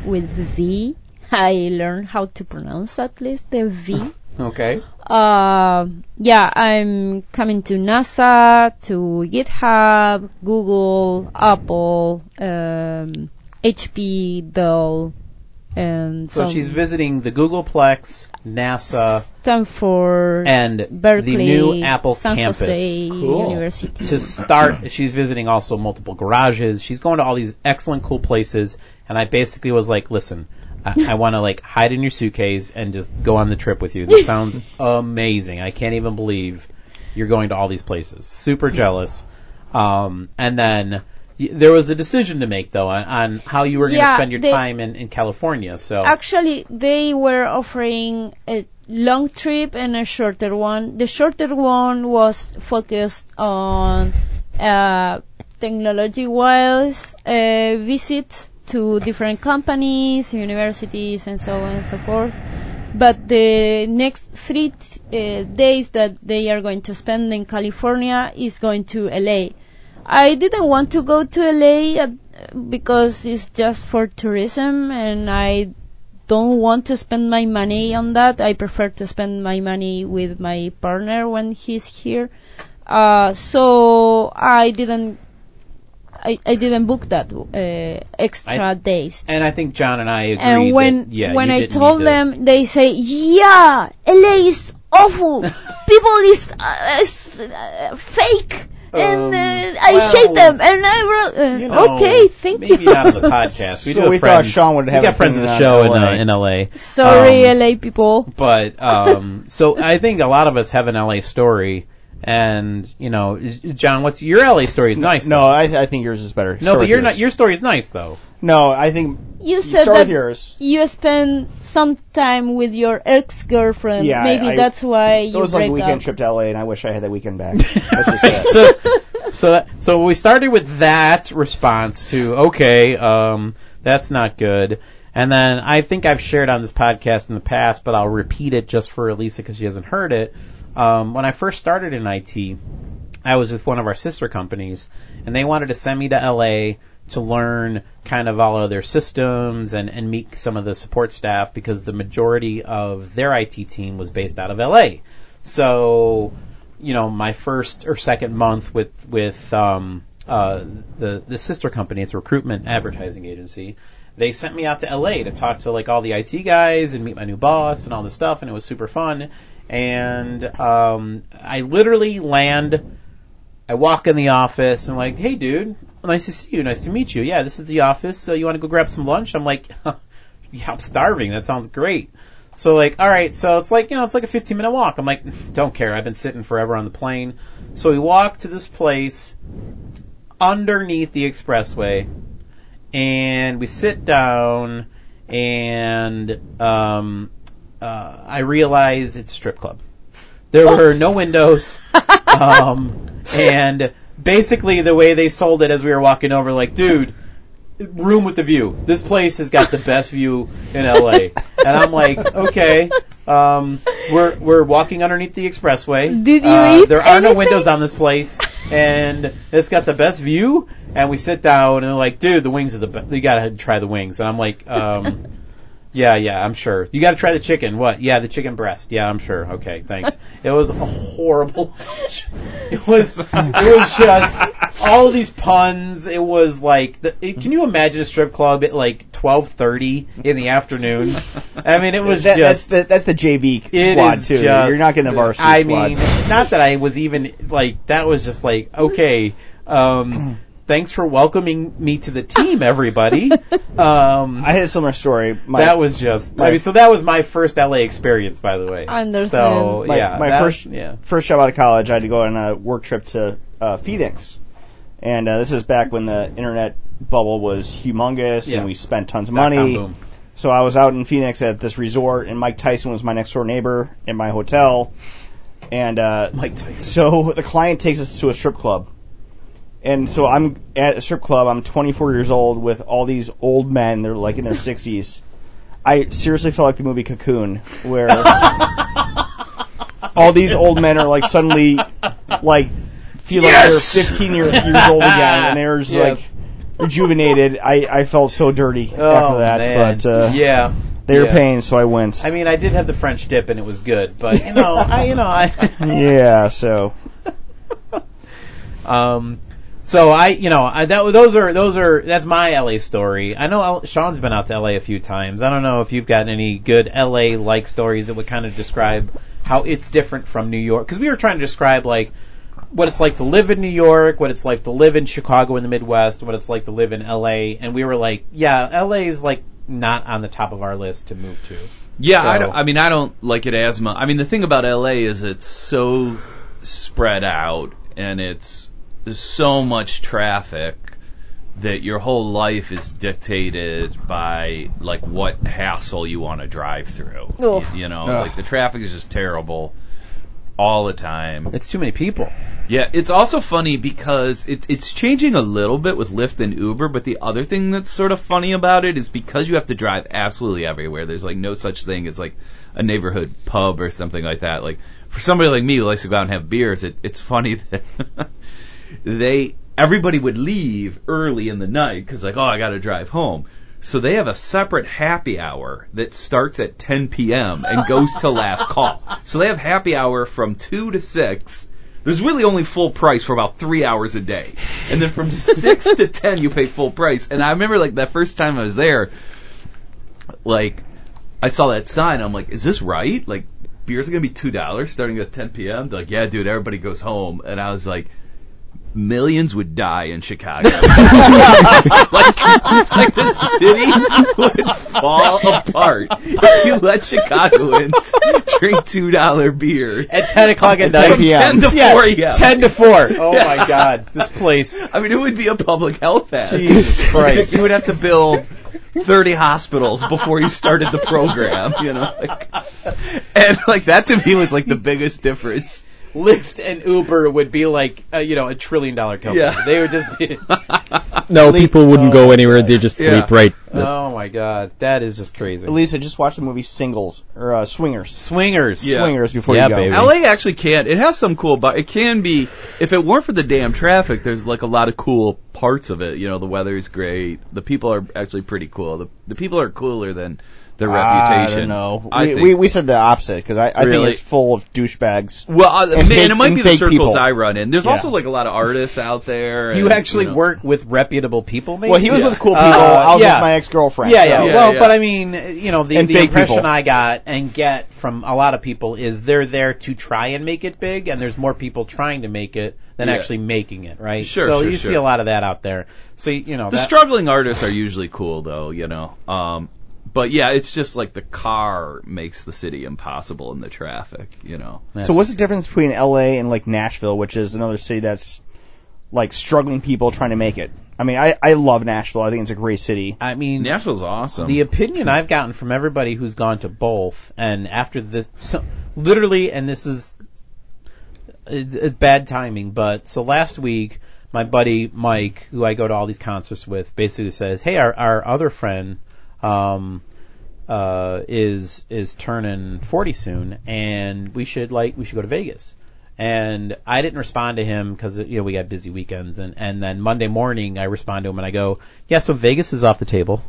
with v i learned how to pronounce at least the v Okay. Uh, yeah, I'm coming to NASA, to GitHub, Google, Apple, um, HP, Dell, and So she's visiting the Googleplex, NASA, Stanford, and Berkeley, the new Apple San campus. Jose Cool. University. to start, she's visiting also multiple garages. She's going to all these excellent, cool places. And I basically was like, listen, I, I want to like hide in your suitcase and just go on the trip with you. This sounds amazing. I can't even believe you're going to all these places. Super jealous. Um, and then y- there was a decision to make though on, on how you were going to Yeah, spend your they- time in, in California. So Actually, they were offering a long trip and a shorter one. The shorter one was focused on uh, technology-wise uh, visits to different companies, universities, and so on and so forth. But the next three t- uh, days that they are going to spend in California is going to LA. I didn't want to go to LA at, because it's just for tourism and I don't want to spend my money on that. I prefer to spend my money with my partner when he's here. Uh, so I didn't, I, I didn't book that uh, extra I- days. and I think John and I agreed. And when that, yeah, when I told need to- them, they say, "Yeah, LA is awful. People is uh, is, uh, fake." and Um, uh, I well, hate them. And I wrote, uh, you know, okay, thank maybe you. not on the podcast. We So do have we thought friends, Sean would have we got friends of the opinion show on in, uh, LA. in LA. Sorry, Um, LA people. But um, so I think a lot of us have an LA story, and you know, John, what's your LA story? Is nice. No, though. I, I think yours is better. no, Start but with you're yours. not. Your story is nice though. No, I think You you said start with yours. you spend some time with your ex-girlfriend. Yeah, Maybe I- that's why It you was like break a weekend up. trip to LA, and I wish I had that weekend back. Let's just so, so, that, so we started with that response to okay, um, that's not good. And then I think I've shared on this podcast in the past, but I'll repeat it just for Elisa because she hasn't heard it. Um, when I first started in IT, I was with one of our sister companies, and they wanted to send me to LA to learn kind of all of their systems and, and meet some of the support staff because the majority of their IT team was based out of LA. So, you know, my first or second month with with um, uh, the the sister company, it's a recruitment advertising agency. They sent me out to LA to talk to like all the IT guys and meet my new boss and all this stuff, and it was super fun. And um, I literally land. I walk in the office and I'm like, hey dude, nice to see you, nice to meet you. Yeah, this is the office. So you want to go grab some lunch? I'm like, yeah, I'm starving. That sounds great. So like, all right, so it's like you know, it's like a 15 minute walk. I'm like, don't care. I've been sitting forever on the plane. So we walk to this place underneath the expressway, and we sit down, and um, uh, I realize it's a strip club. There were no windows, um, and basically the way they sold it as we were walking over, like, dude, room with the view. This place has got the best view in LA. And I'm like, okay. Um, we're we're walking underneath the expressway. Did you Uh, eat There are no windows on this place, and it's got the best view. And we sit down, and they're like, dude, the wings are the best. You gotta try the wings. And I'm like, um, yeah, yeah, I'm sure. You gotta try the chicken. What? Yeah, the chicken breast. Yeah, I'm sure. Okay, thanks. It was a horrible. it was. It was just all these puns. It was like, the, it, can you imagine a strip club at like 12:30 in the afternoon? I mean, it was That- just. that's the that's the JV squad too. just- You're not getting the varsity I squad. I mean, not that I was even like that was just like okay. Um, thanks for welcoming me to the team, everybody. Um, I had a similar story. My, that was just. I mean, so that was my first LA experience, by the way. I understand. So my, yeah, my that- first yeah. first job out of college, I had to go on a work trip to uh, Phoenix, and uh, this is back when the internet bubble was humongous, Yeah. and we spent tons of Dot-com money. So I was out in Phoenix at this resort, and Mike Tyson was my next door neighbor in my hotel, and uh, Mike Tyson. so the client takes us to a strip club. And so I'm at a strip club. I'm 24 years old with all these old men. They're like in their 60s. I seriously felt like the movie Cocoon, where all these old men are like suddenly like feel Yes! like they're 15 year, years old again, and they're just Yes. like rejuvenated. I I felt so dirty Oh, after that, man. but uh, yeah. they were yeah. paying, so I went. I mean, I did have the French dip, and it was good, but you know, I you know, I yeah, so Um, So I, you know, I, that, those are those are that's my LA story. I know L, Sean's been out to LA a few times. I don't know if you've got any good LA like stories that would kind of describe how it's different from New York. Because we were trying to describe like what it's like to live in New York, what it's like to live in Chicago in the Midwest, what it's like to live in LA, and we were like, yeah, LA is like not on the top of our list to move to. Yeah, I, don't, I mean, I don't like it as much. I mean, the thing about LA is it's so spread out and it's so much traffic that your whole life is dictated by like what hassle you want to drive through. You, you know, Ugh. like the traffic is just terrible all the time. It's too many people. Yeah, it's also funny because it, it's changing a little bit with Lyft and Uber, but the other thing that's sort of funny about it is because you have to drive absolutely everywhere. There's like no such thing as like a neighborhood pub or something like that. Like for somebody like me who likes to go out and have beers, it, it's funny that they everybody would leave early in the night because like oh I got to drive home. So they have a separate happy hour that starts at 10 p.m. and goes till last call. So they have happy hour from 2 to 6. There's really only full price for about three hours a day. And then from 6 to 10 you pay full price. And I remember like that first time I was there, like I saw that sign. I'm like, is this right? Like beers are to be $2 starting at 10 p.m.? They're like, yeah dude, everybody goes home. And I was like, millions would die in Chicago. like, like the city would fall apart if you let Chicagoans drink two dollar beers At 10 o'clock at At 10 night. p.m. ten to Yeah, four a.m. 10 to 4. Oh my god, this place. I mean, it would be a public health hazard. Jesus Christ. you would have to build 30 hospitals before you started the program, you know? Like, and like that to me was like the biggest difference. Lyft and Uber would be like, uh, you know, a trillion dollar company. Yeah. They would just be, No, people wouldn't go anywhere. They just Yeah. sleep right. oh my god, that is just crazy. Lisa, just watch the movie Singles or uh, Swingers. Swingers. Yeah. Swingers before Yeah, you go. baby. LA actually can't. It has some cool, but it can be. If it weren't for the damn traffic, there's like a lot of cool parts of it. You know, the weather's great. The people are actually pretty cool. The the people are cooler than their reputation. I don't know. I we, think- we, we said the opposite because I, I Really? think it's full of douchebags. well, uh, and, and it might and be the circles people. I run in. There's Yeah. also like a lot of artists out there. You and, actually you know. work with reputable people, maybe? Well, he was Yeah. with cool people. Uh, I was yeah. with my ex girlfriend. Yeah, yeah. Yeah, well, yeah. but I mean, you know, the, the impression people. I got and get from a lot of people is they're there to try and make it big, and there's more people trying to make it than Yeah. actually making it, right? Sure, So sure, you see a lot of that out there. So you know, The that, struggling artists are usually cool, though. You know. Um, but yeah, it's just like the car makes the city impossible in the traffic. You know. So what's the difference between LA and like Nashville, which is another city that's like struggling people trying to make it? I mean, I, I love Nashville. I think it's a great city. I mean, Nashville's awesome. The opinion I've gotten from everybody who's gone to both, and after the, so, literally, and this is it's, it's bad timing, but so last week, my buddy Mike, who I go to all these concerts with, basically says, "Hey, our our other friend, um, uh, is is turning 40 soon, and we should like we should go to Vegas." And I didn't respond to him because you know we got busy weekends, and and then Monday morning I respond to him and I go, "Yeah, so Vegas is off the table."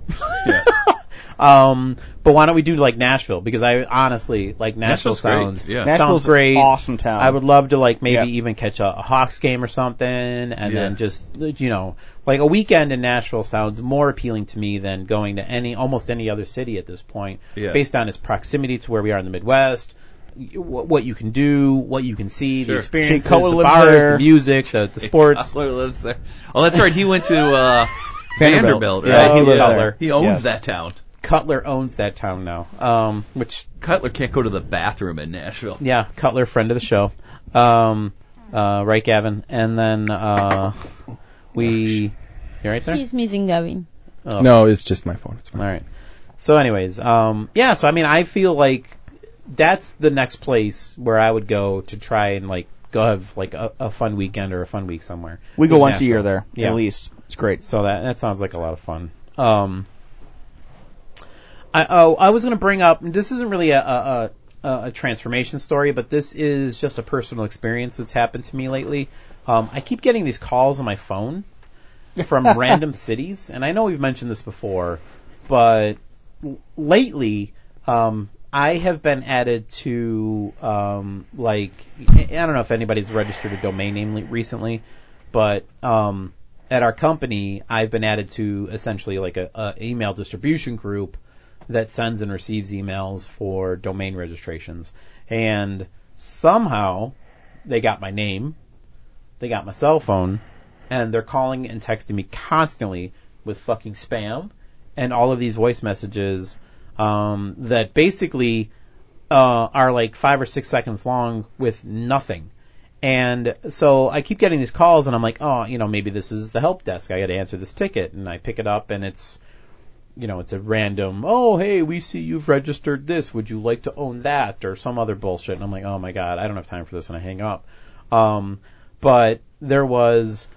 Yeah. Um, but why don't we do like Nashville? Because I honestly like Nashville Nashville's great, sounds yeah. Nashville's sounds great. awesome town. I would love to like maybe Yeah. even catch a, a Hawks game or something, and Yeah. then just you know like a weekend in Nashville sounds more appealing to me than going to any almost any other city at this point, Yeah. based on its proximity to where we are in the Midwest. y- What what you can do, what you can see, the Sure. experiences, Cutler the lives bars, there. the music, the, the sports. Cutler lives there. Oh, that's right. He went to uh, Vanderbilt. Vanderbilt. Yeah, right? he lives there. He owns Yes. that town. Cutler owns that town now, um, which Cutler can't go to the bathroom in Nashville. Yeah, Cutler, friend of the show. Um, uh, right, Gavin? And then, uh, we, you right there? He's missing Gavin. Oh. No, it's just my phone. It's fine. All right. So anyways, um, yeah, so I mean, I feel like that's the next place where I would go to try and like go have like a, a fun weekend or a fun week somewhere. We go Is once a year there, Yeah. at least. It's great. So that that sounds like a lot of fun. Um, I oh I was going to bring up this isn't really a, a a a transformation story, but this is just a personal experience that's happened to me lately. Um, I keep getting these calls on my phone from random cities, and I know we've mentioned this before, but l- lately um, I have been added to um, like I don't know if anybody's registered a domain name le- recently, but um, at our company, I've been added to essentially like a, a email distribution group that sends and receives emails for domain registrations, and somehow they got my name, they got my cell phone, and they're calling and texting me constantly with fucking spam and all of these voice messages um, that basically uh, are like five or six seconds long with nothing. And so I keep getting these calls, and I'm like, oh, you know, maybe this is the help desk. I got to answer this ticket, and I pick it up, and it's, you know, it's a random, oh, hey, we see you've registered this. Would you like to own that, or some other bullshit? And I'm like, oh my god, I don't have time for this, and I hang up. Um, but there was,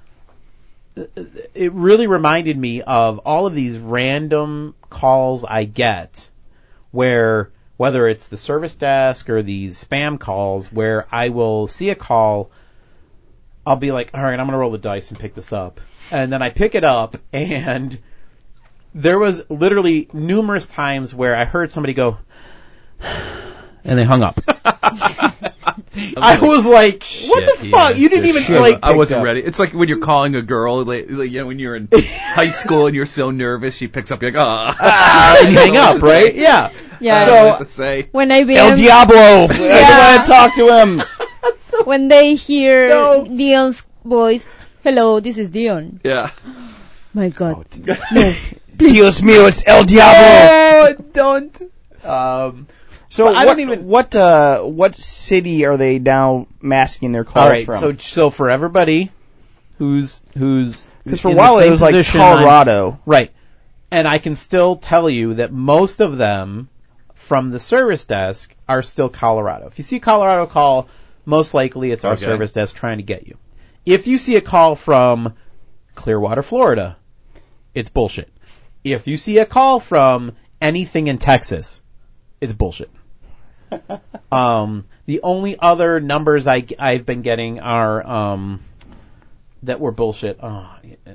it really reminded me of all of these random calls I get, where whether it's the service desk or these spam calls where I will see a call, I'll be like, all right, I'm going to roll the dice and pick this up. And then I pick it up and there was literally numerous times where I heard somebody go, and they hung up. I was like, what the fuck? yeah, You didn't even a- like. I wasn't up. ready. It's like when you're calling a girl, like, like, you know, when you're in high school and you're so nervous, she picks up, you're like, ah, Ah, and you hang up, right? Yeah. Yeah. So- don't to say. when I El began, Diablo. I don't want to talk to him. when they hear No. Dion's voice, hello, this is Dion. Yeah. My God. Dios mío, it's El Diablo. Oh, don't. Um, So But I what, don't even- what uh what city are they now masking their calls all right. from? So, so for everybody who's who's because for a while it was like Colorado. Right. And I can still tell you that most of them from the service desk are still Colorado. If you see Colorado call, most likely it's our Okay. service desk trying to get you. If you see a call from Clearwater, Florida, it's bullshit. If you see a call from anything in Texas, it's bullshit. um, the only other numbers I, I've been getting are, um, that were bullshit. Oh,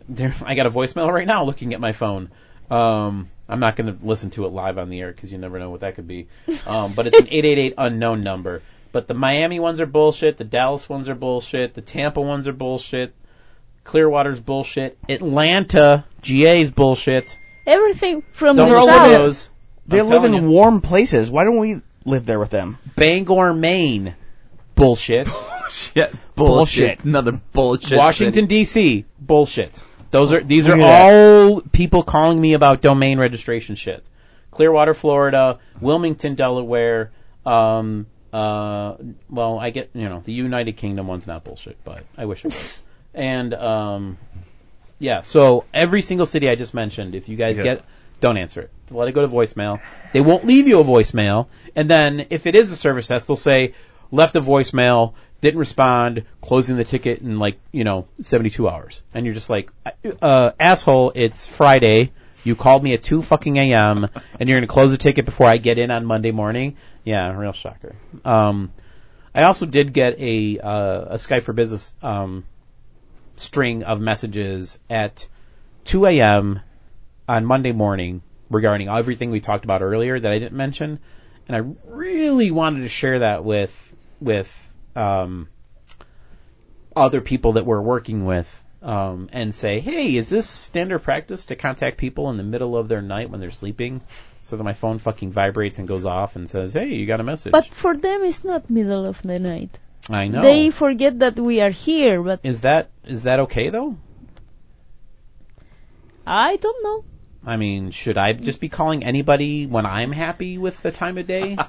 I got a voicemail right now looking at my phone. Um, I'm not going to listen to it live on the air because you never know what that could be. Um, but it's an 888 unknown number. But the Miami ones are bullshit. The Dallas ones are bullshit. The Tampa ones are bullshit. Clearwater's bullshit. Atlanta, GA's bullshit. Everything from Don't the listen to south. those. They I'm live in telling you. warm places. Why don't we live there with them? Bangor, Maine, bullshit. Bullshit. Bullshit. Another bullshit. Washington D.C. bullshit. Those are these are Look at all people calling me about domain registration shit. Clearwater, Florida, Wilmington, Delaware. Um, uh, well, I get you know the United Kingdom one's not bullshit, but I wish it was. and um, yeah, so every single city I just mentioned, if you guys Yeah. get, don't answer it. Let it go to voicemail. They won't leave you a voicemail, and then if it is a service desk, they'll say left a voicemail, didn't respond, closing the ticket in like you know 72 hours, and you're just like, uh, asshole, it's Friday. You called me at 2 fucking a.m. and you're going to close the ticket before I get in on Monday morning. Yeah, real shocker. Um, I also did get a uh, a Skype for Business um, string of messages at 2 a.m. on Monday morning regarding everything we talked about earlier that I didn't mention, and I really wanted to share that with with um, other people that we're working with. Um, and say, hey, is this standard practice to contact people in the middle of their night when they're sleeping, so that my phone fucking vibrates and goes off and says, hey, you got a message. But for them, it's not middle of the night. I know. They forget that we are here, but Is that is that okay though? I don't know. I mean, should I just be calling anybody when I'm happy with the time of day?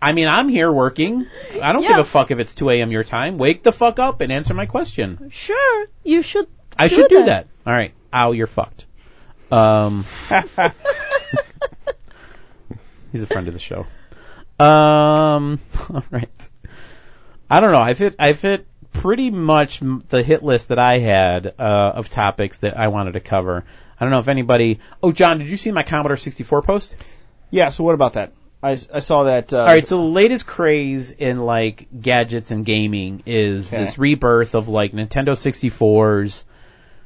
I mean, I'm here working. I don't give a fuck if it's 2 a.m. your time. Wake the fuck up and answer my question. Sure, you should. I should do that. All right. Ow, you're fucked. Um, he's a friend of the show. Um, all right. I don't know. I've hit. I've hit pretty much the hit list that I had uh, of topics that I wanted to cover. I don't know if anybody. Oh, John, did you see my Commodore 64 post? Yeah. So what about that? I, I saw that. Uh, All right, so the latest craze in like gadgets and gaming is Okay. this rebirth of like Nintendo 64s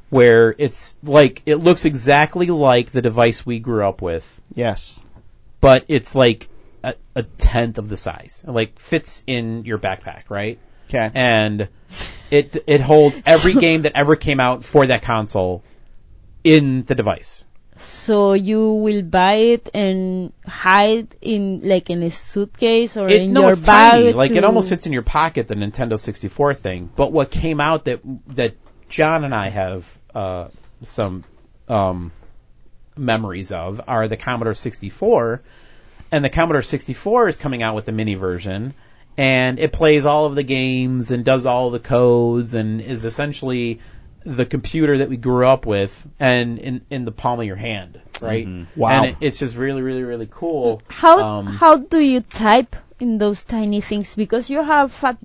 where it's like it looks exactly like the device we grew up with, Yes. but it's like a, a tenth of the size. It, like fits in your backpack, right? Okay. and it it holds every game that ever came out for that console in the device. So you will buy it and hide in like in a suitcase or It, in no, your it's bag. tiny. Like it almost fits in your pocket, the Nintendo 64 thing. But what came out that that John and I have uh, some um, memories of are the Commodore 64, and the Commodore 64 is coming out with the mini version, and it plays all of the games and does all the codes and is essentially the computer that we grew up with and in in the palm of your hand, right? Wow. And it, it's just really, really, really cool. How Um, how do you type in those tiny things? Because you have fat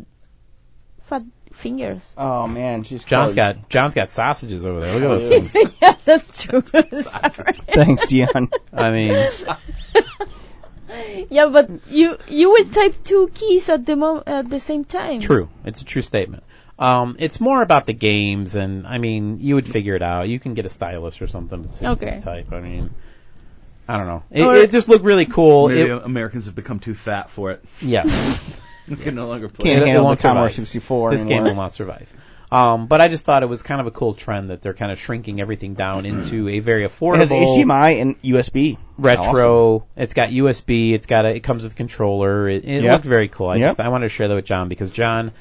fat fingers. Oh man, she's John's close. got John's got sausages over there. Look at those things. yeah, that's true. Thanks, Dion. I mean, Yeah, but you you would type two keys at the mo- at the same time. true. It's a true statement. Um, it's more about the games, and I mean, you would figure it out. You can get a stylus or something to Okay. type. I mean, I don't know. It, Or- it just looked really cool. Maybe It, Americans have become too fat for it. yes, We can no longer play. Can't It- it handle the won't Commodore survive. 64 this game will not survive. Um, but I just thought it was kind of a cool trend that they're kind of shrinking everything down into a very affordable. It has HDMI and USB. retro. It's got USB. It's got a. It comes with a controller. It, it Yep. looked very cool. I Yep. just I wanted to share that with John because John,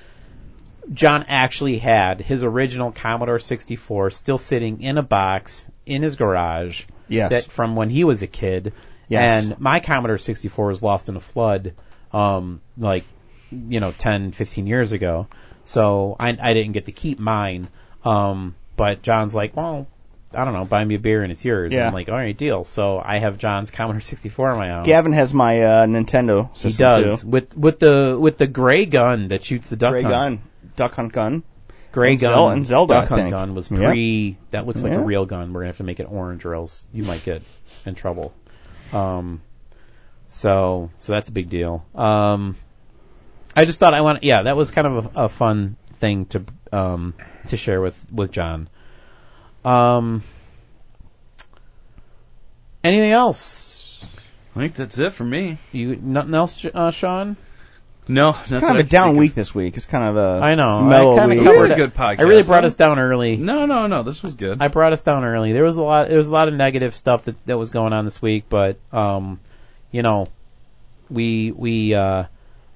John actually had his original Commodore 64 still sitting in a box in his garage. Yes. That from when he was a kid. Yes. And my Commodore 64 was lost in a flood, um, like, you know, 10, 15 years ago. So I, I didn't get to keep mine. Um, but John's like, well, I don't know, buy me a beer and it's yours. Yeah. I'm like, all right, deal. So I have John's Commodore 64 in my house. Gavin has my uh, Nintendo he system does too. with with the with the gray gun that shoots the duck Gray hunt. gun, duck hunt gun. Gray And gun Zel- and Zelda, duck I hunt think. gun was Yep. pre. That looks like Yeah. a real gun. We're gonna have to make it orange, or else you might get in trouble. Um, so so that's a big deal. Um, I just thought I want. Yeah, that was kind of a, a fun thing to um to share with with John. Um, anything else? I think that's it for me. You nothing else, uh, Sean? No, it's Kind of a down week this week. It's kind of a I know. mellow I kind of week. covered a it. good podcast. I really brought us down early. No, no, no. This was good. I brought us down early. There was a lot. There was a lot of negative stuff that that was going on this week, but um, you know, we we uh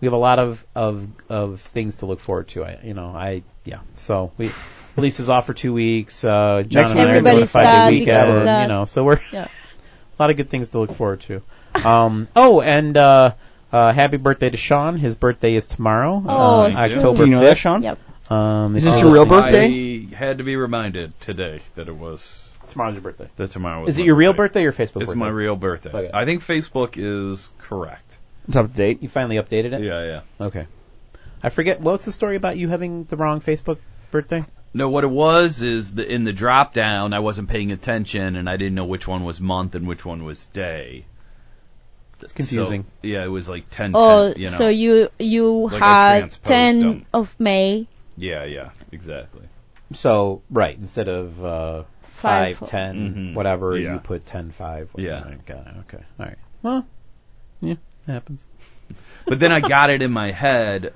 we have a lot of of of things to look forward to. I you know I yeah. So we Lisa's off for two weeks. Uh, John Next and I are doing a Everybody's five sad day because of weekend. that. You know, so we're Yeah. a lot of good things to look forward to. Um, oh, and uh, uh, happy birthday to Sean. His birthday is tomorrow, Oh, uh, it's true. October Do you know that, Sean? Yep. Um, Is this your real birthday? I had to be reminded today that it was Tomorrow's your birthday. that tomorrow was. Is it my your real birthday or Facebook It's birthday? my real birthday. Okay. I think Facebook is correct. It's up to date. You finally updated it? Yeah, yeah. Okay. I forget, what's the story about you having the wrong Facebook birthday? No, what it was is the in the drop down I wasn't paying attention and I didn't know which one was month and which one was day. It's confusing. So, yeah, it was like 10, Oh, 10, you know. so you you Like had 10 them. of May. yeah, yeah, exactly. So, right, instead of uh, Five. 5, 10, Mhm. whatever, Yeah. you put 10, 5. Yeah. Got it, okay. All right. Well, yeah, it happens. But then I got it in my head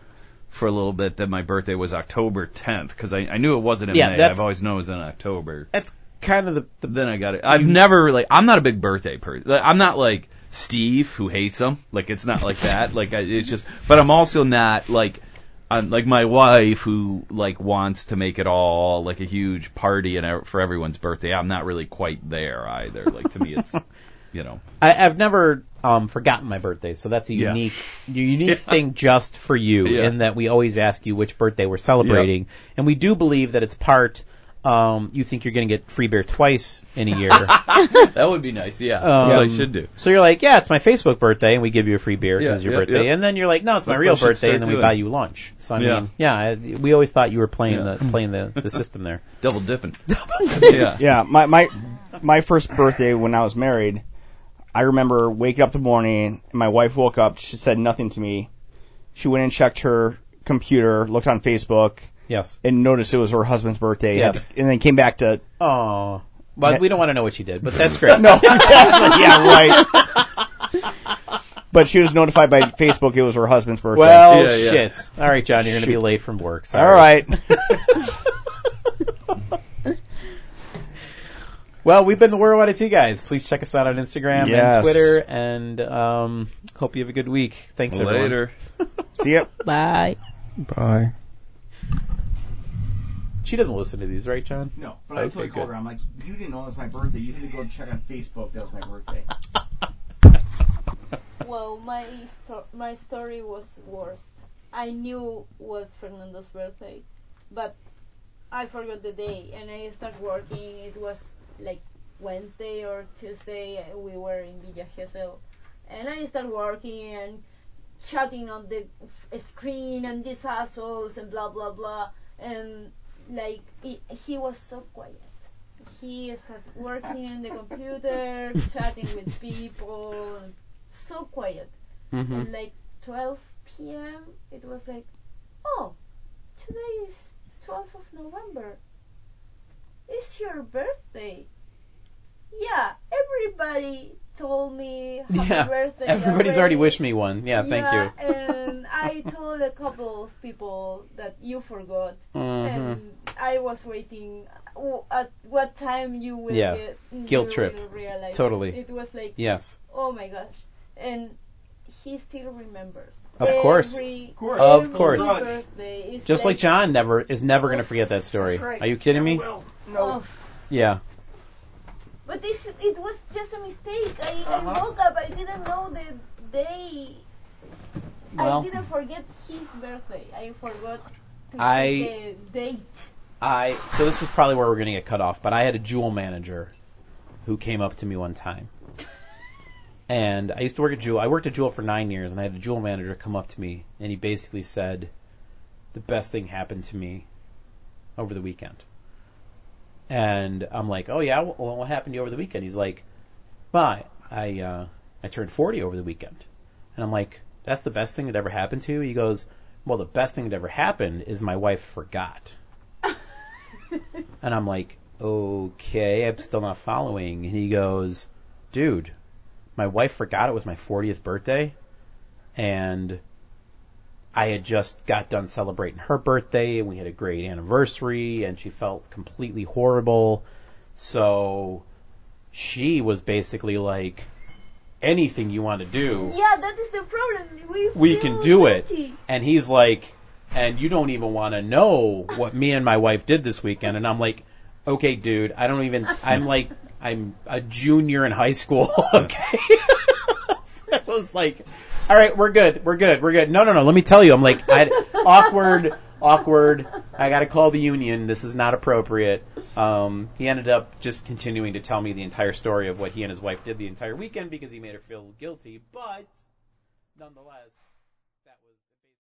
for a little bit that my birthday was October 10th because I, I knew it wasn't in Yeah, May. that's- I've always known it was in October. That's kind of the, the Then I got it. I've never really. I'm not a big birthday person. Like, I'm not like Steve who hates them. Like it's not like that. Like I, it's just. But I'm also not like. I'm like my wife who like wants to make it all like a huge party and ev- for everyone's birthday. I'm not really quite there either. Like to me, it's you know. I, I've never um, forgotten my birthday, so that's a Yeah. unique, unique Yeah. thing just for you. Yeah. In that we always ask you which birthday we're celebrating, and we do believe that it's part. Um, you think you're going to get free beer twice in a year, That would be nice. Yeah, Um, that's what I should do. so you're like, yeah, it's my Facebook birthday, and we give you a free beer because Yeah, it's your yeah, birthday, yeah. and then you're like, no, it's my That's real what I should birthday, and start then we doing. buy you lunch. So I Yeah. mean, yeah, I- we always thought you were playing Yeah. the playing the, the system there. Double dipping. yeah. Yeah, my my my first birthday when I was married, I remember waking up the morning. My wife woke up. She said nothing to me. She went and checked her computer, looked on Facebook, Yes. and noticed it was her husband's birthday. Yes. and then came back to Oh, well, we don't want to know what she did, but that's great. no, exactly, yeah, right. but she was notified by Facebook it was her husband's birthday. Well, Yeah, yeah. shit. All right, John, you're going to be late from work. Sorry. all right. Well, we've been the Worldwide IT guys. Please check us out on Instagram Yes. and Twitter, and um, hope you have a good week. Thanks, everyone. Later. See ya. Bye. Bye. She doesn't listen to these, right, John? No, but I totally called her. I'm like, you didn't know it was my birthday. You had to go check on Facebook. That was my birthday. Well, my sto- my story was worst. I knew was Fernando's birthday, but I forgot the day, and I started working. It was like Wednesday or Tuesday. uh, We were in Villa Gesell, and I started working and shouting on the screen and these assholes and blah blah blah, and like he, he was so quiet. He started working on the computer, chatting with people, so quiet. Mm-hmm. And like 12 p.m., it was like, oh, today is 12th of November. It's your birthday. Yeah, everybody told me happy Yeah, birthday. Everybody's already wished me one. Yeah, thank yeah, you. and I told a couple of people that you forgot, Mhm. and I was waiting at what time you will Yeah, get guilt trip. Totally. It. It was like, Yes. oh my gosh, and he still remembers. Of course. Every, course. Of course. Birthday Just like John never is never going to forget that story. Right. Are you kidding me? No. Oh, Yeah. but this it was just a mistake. I, Uh-huh. I woke up. I didn't know the day. Well. I didn't forget his birthday. I forgot to I- the date. I so this is probably where we're going to get cut off, but I had a Jewel manager who came up to me one time. And I used to work at Jewel. I worked at Jewel for nine years, and I had a Jewel manager come up to me, and he basically said, "The best thing happened to me over the weekend." And I'm like, "Oh yeah, well, what happened to you over the weekend?" He's like, "Well, I I, uh, I turned 40 over the weekend," and I'm like, "That's the best thing that ever happened to you?" He goes, "Well, the best thing that ever happened is my wife forgot." And I'm like, okay, I'm still not following. And he goes, dude, my wife forgot it was my 40th birthday, and I had just got done celebrating her birthday, and we had a great anniversary, and she felt completely horrible. So she was basically like, anything you want to do, Yeah, that is the problem. We we can do it. And he's like, and you don't even want to know what me and my wife did this weekend. And I'm like, okay, dude, I don't even, I'm like, I'm a junior in high school, okay? so I was like, all right, we're good, we're good, we're good. No, no, no, let me tell you, I'm like, I, awkward, awkward, I gotta call the union, this is not appropriate. Um, he ended up just continuing to tell me the entire story of what he and his wife did the entire weekend because he made her feel guilty, but nonetheless.